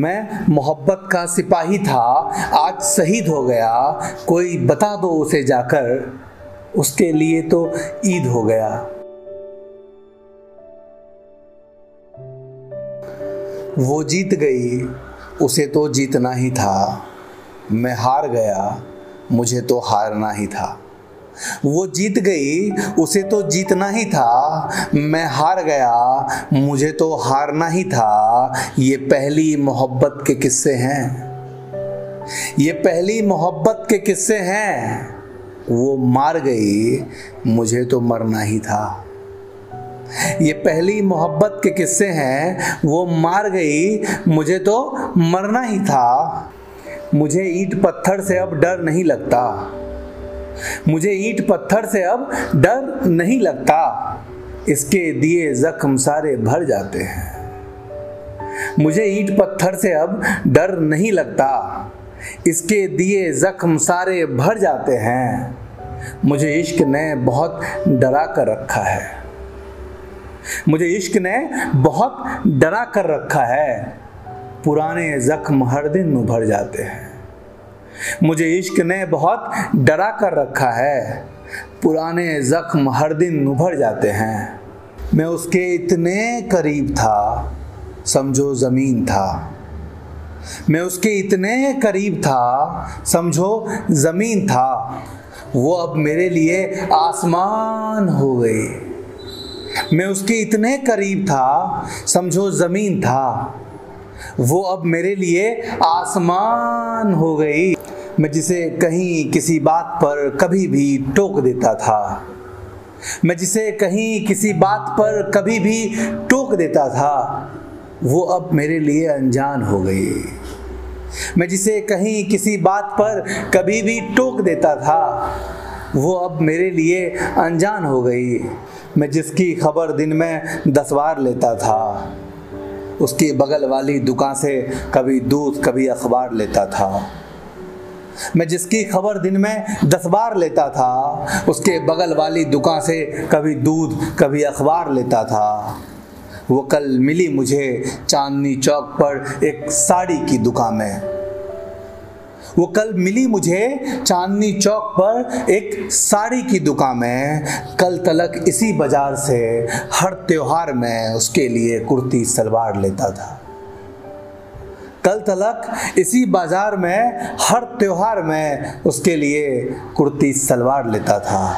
मैं मोहब्बत का सिपाही था, आज शहीद हो गया, कोई बता दो उसे जाकर, उसके लिए तो ईद हो गया। वो जीत गई, उसे तो जीतना ही था, मैं हार गया, मुझे तो हारना ही था। वो जीत गई, उसे तो जीतना ही था। मैं हार गया, मुझे तो हारना ही था। ये पहली मोहब्बत के किस्से हैं। ये पहली मोहब्बत के किस्से हैं। वो मार गई, मुझे तो मरना ही था। ये पहली मोहब्बत के किस्से हैं। वो मार गई, मुझे तो मरना ही था। मुझे ईट पत्थर से अब डर नहीं लगता। मुझे ईट पत्थर से अब डर नहीं लगता। इसके दिए जख्म सारे भर जाते हैं। मुझे ईट पत्थर से अब डर नहीं लगता। इसके दिए जख्म सारे भर जाते हैं। मुझे इश्क ने बहुत डरा कर रखा है। मुझे इश्क ने बहुत डरा कर रखा है। पुराने जख्म हर दिन उभर जाते हैं। मुझे इश्क ने बहुत डरा कर रखा है। पुराने जख्म हर दिन उभर जाते हैं। मैं उसके इतने करीब था, समझो ज़मीन था। मैं उसके इतने करीब था, समझो ज़मीन था। वो अब मेरे लिए आसमान हो गई। मैं उसके इतने करीब था, समझो ज़मीन था। वो अब मेरे लिए आसमान हो गई। मैं जिसे कहीं किसी बात पर कभी भी टोक देता था। मैं जिसे कहीं किसी बात पर कभी भी टोक देता था, वो अब मेरे लिए अनजान हो गई। मैं जिसे कहीं किसी बात पर कभी भी टोक देता था, वो अब मेरे लिए अनजान हो गई। मैं जिसकी खबर दिन में दस बार लेता था। उसकी बगल वाली दुकान से कभी दूध, कभी अखबार लेता था। मैं जिसकी खबर दिन में दस बार लेता था, उसके बगल वाली दुकान से कभी दूध, कभी अखबार लेता था। वो कल मिली मुझे चांदनी चौक पर एक साड़ी की दुकान में। वो कल मिली मुझे चांदनी चौक पर एक साड़ी की दुकान में। कल तलक इसी बाज़ार से हर त्योहार में उसके लिए कुर्ती, सलवार लेता था। कल तलक इसी बाज़ार में, हर त्योहार में उसके लिए कुर्ती, सलवार लेता था।